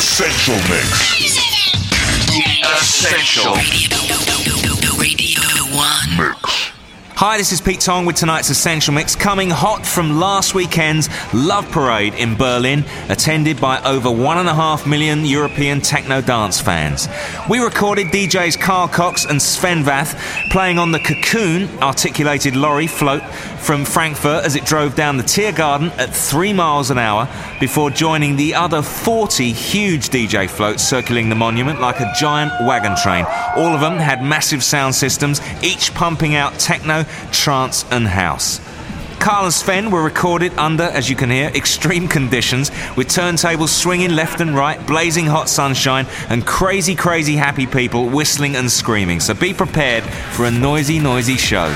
Essential Mix. The Essential Radio 1 Mix. Hi, this is Pete Tong with tonight's Essential Mix, coming hot from last weekend's Love Parade in Berlin, attended by over one and a half million European techno dance fans. We recorded DJs Carl Cox and Sven Vath playing on the Cocoon articulated lorry float from Frankfurt as it drove down the Tiergarten at three miles an hour before joining the other 40 huge DJ floats circling the monument like a giant wagon train. All of them had massive sound systems, each pumping out techno, trance, and house. Carl and Sven were recorded under, as you can hear, extreme conditions, with turntables swinging left and right, blazing hot sunshine, and crazy, crazy happy people whistling and screaming. So be prepared for a noisy, noisy show.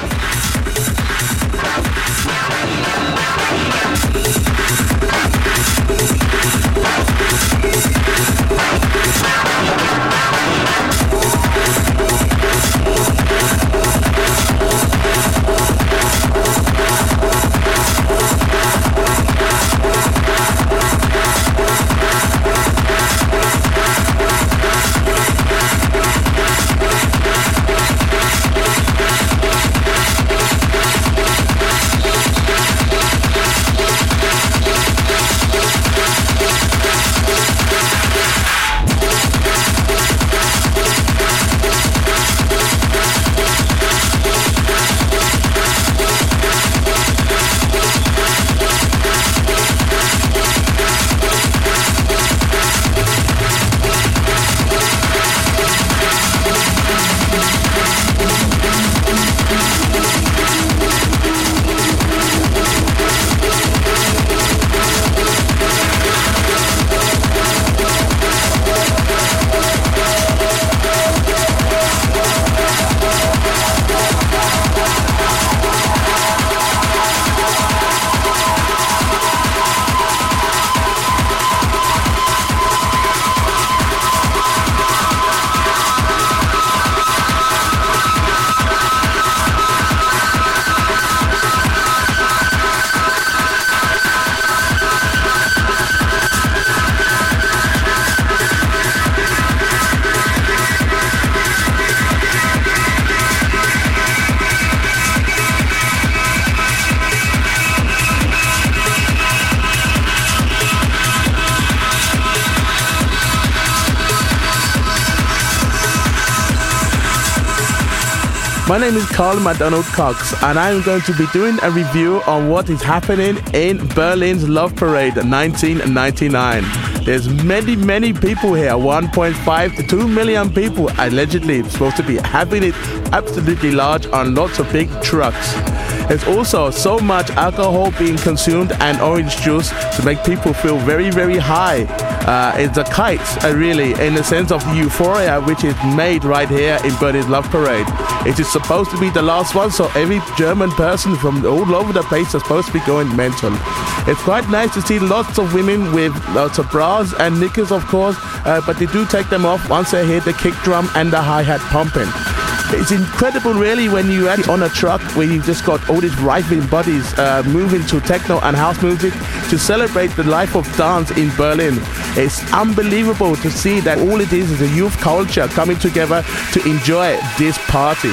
My name is Carl McDonald Cox, and I'm going to be doing a review on what is happening in Berlin's Love Parade 1999. There's many, many people here 1.5 to 2 million people allegedly supposed to be having it absolutely large on lots of big trucks. There's also so much alcohol being consumed and orange juice to make people feel very, very high. Uh, it's a kite, uh, really, in the sense of euphoria, which is made right here in Berlin's Love Parade. It is supposed to be the last one, so every German person from all over the place is supposed to be going mental. It's quite nice to see lots of women with lots of bras and knickers, of course, uh, but they do take them off once they hear the kick drum and the hi hat pumping it's incredible, really, when you add on a truck where you've just got all these right-wing bodies uh, moving to techno and house music to celebrate the life of dance in Berlin. It's unbelievable to see that all it is is a youth culture coming together to enjoy this party.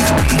Thank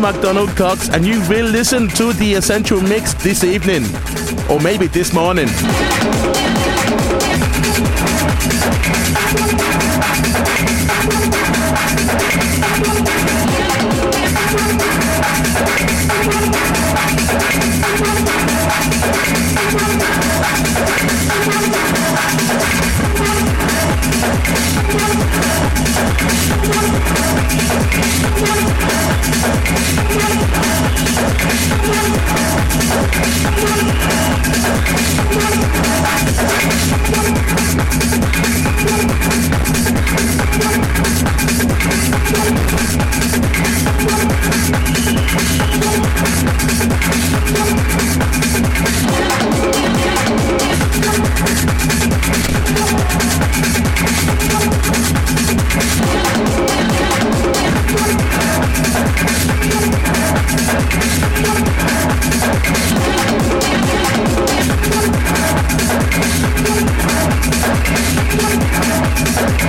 McDonald Cox, and you will listen to the Essential Mix this evening, or maybe this morning. Thank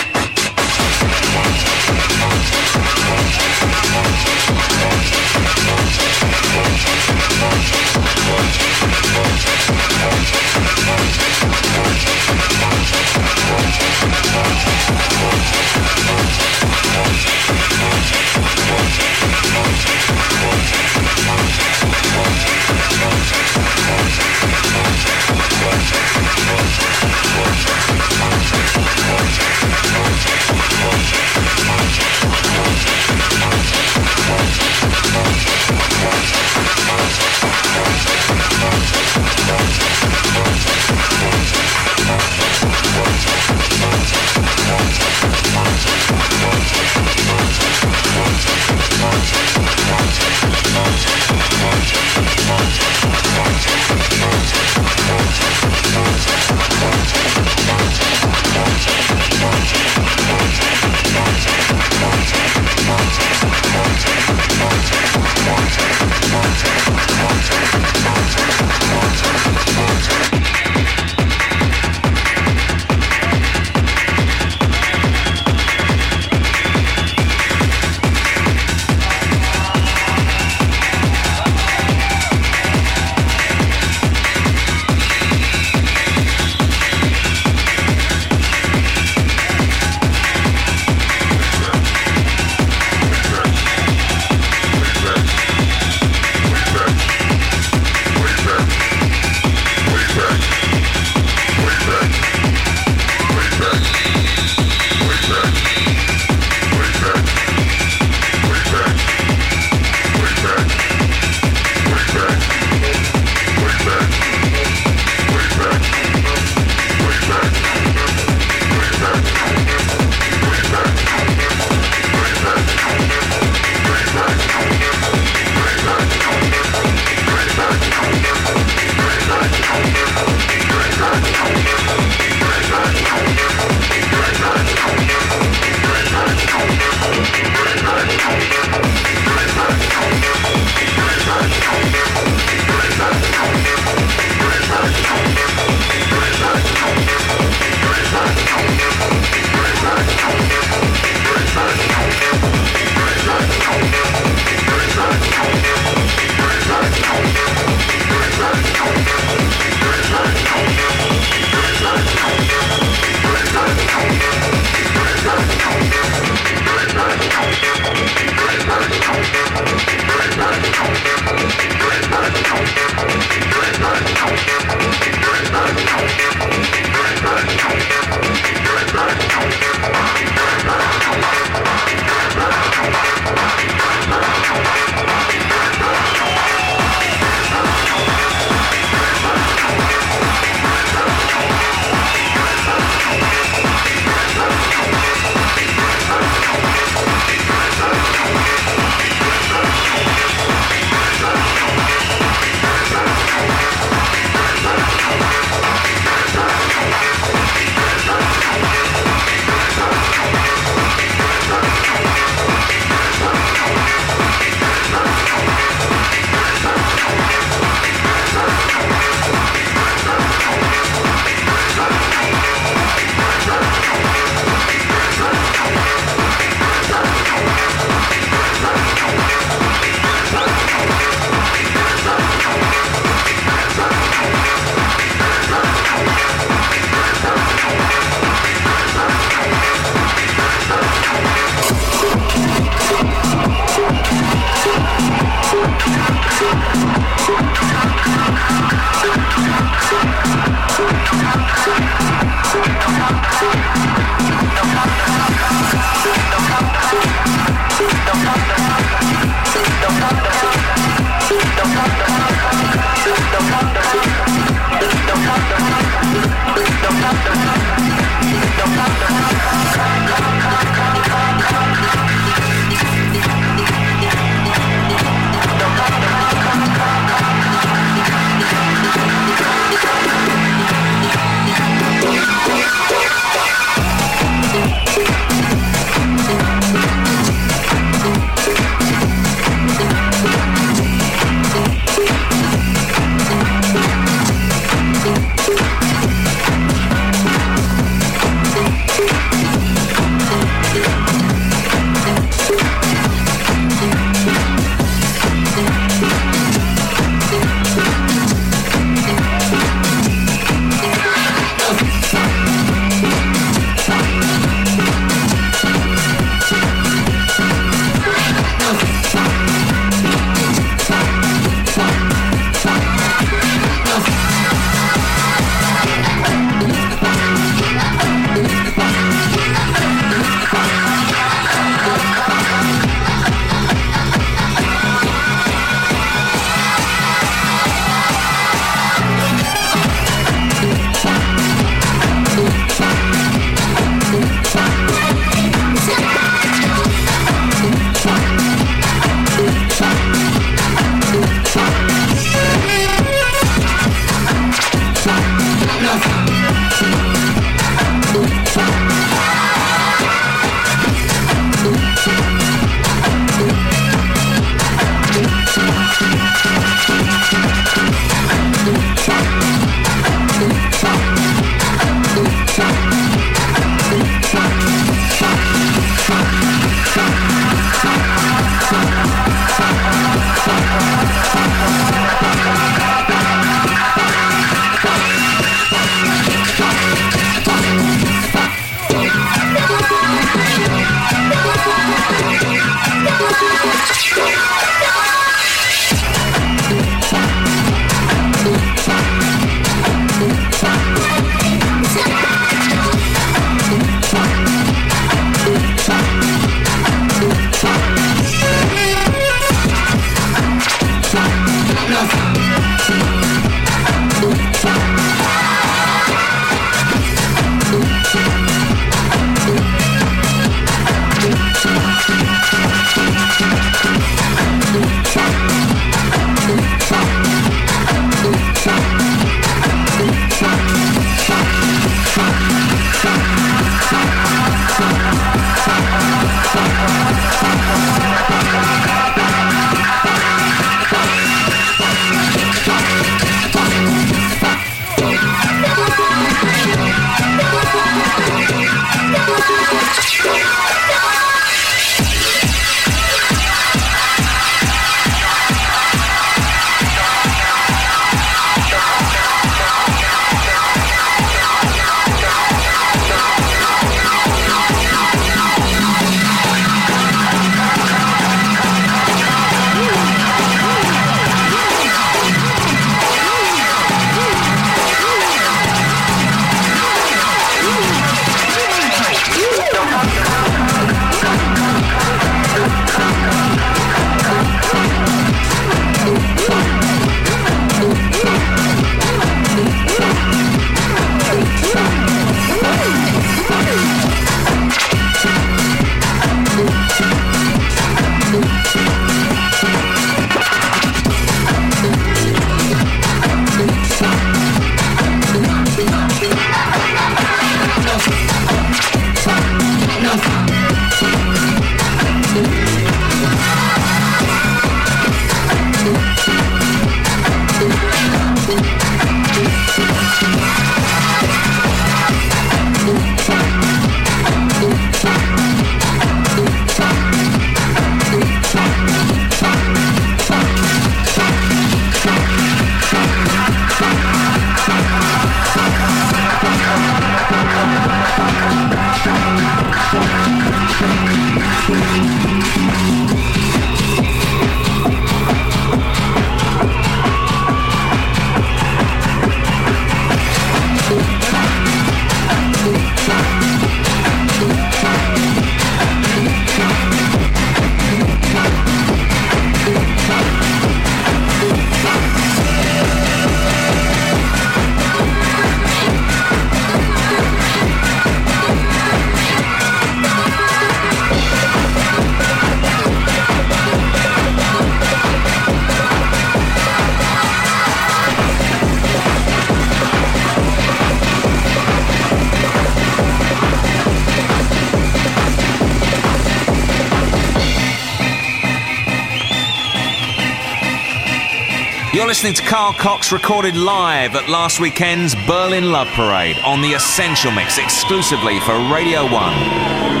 listening to Carl Cox recorded live at last weekend's Berlin Love Parade on the Essential Mix exclusively for Radio 1.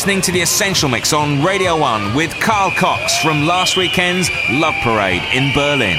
Listening to The Essential Mix on Radio 1 with Carl Cox from last weekend's Love Parade in Berlin.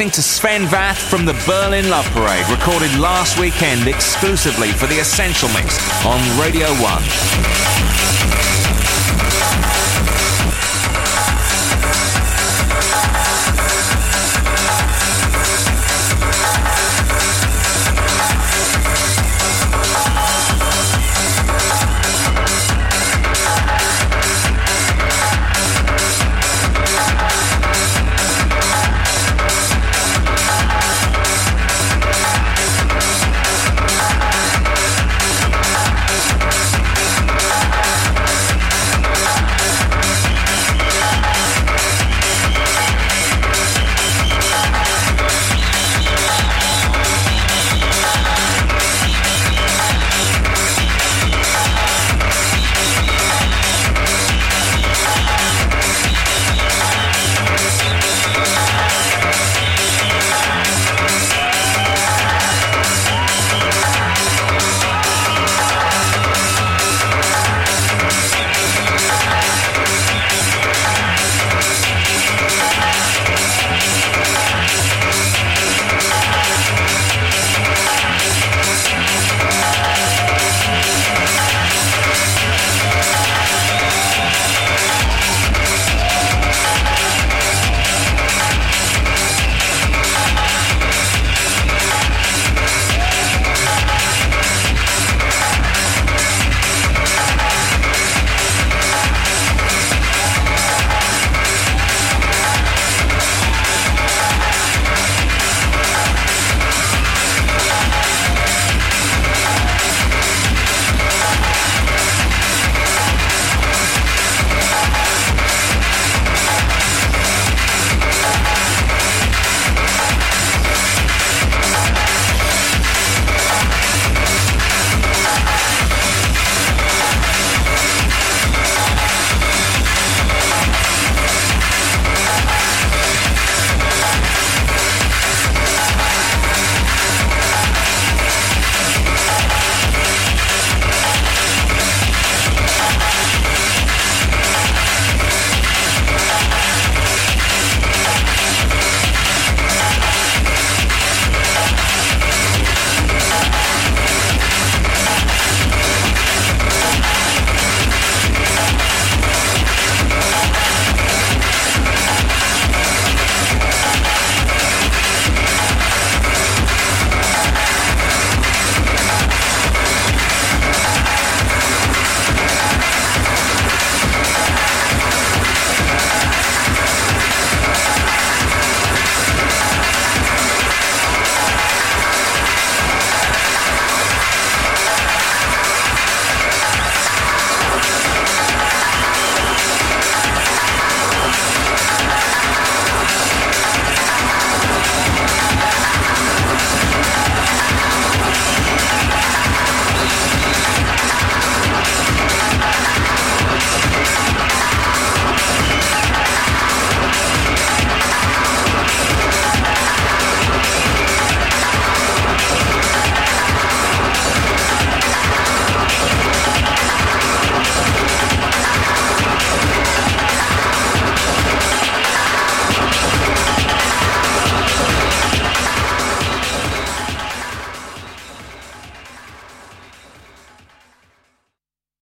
Listening to Sven Vath from the Berlin Love Parade, recorded last weekend exclusively for the Essential Mix on Radio 1.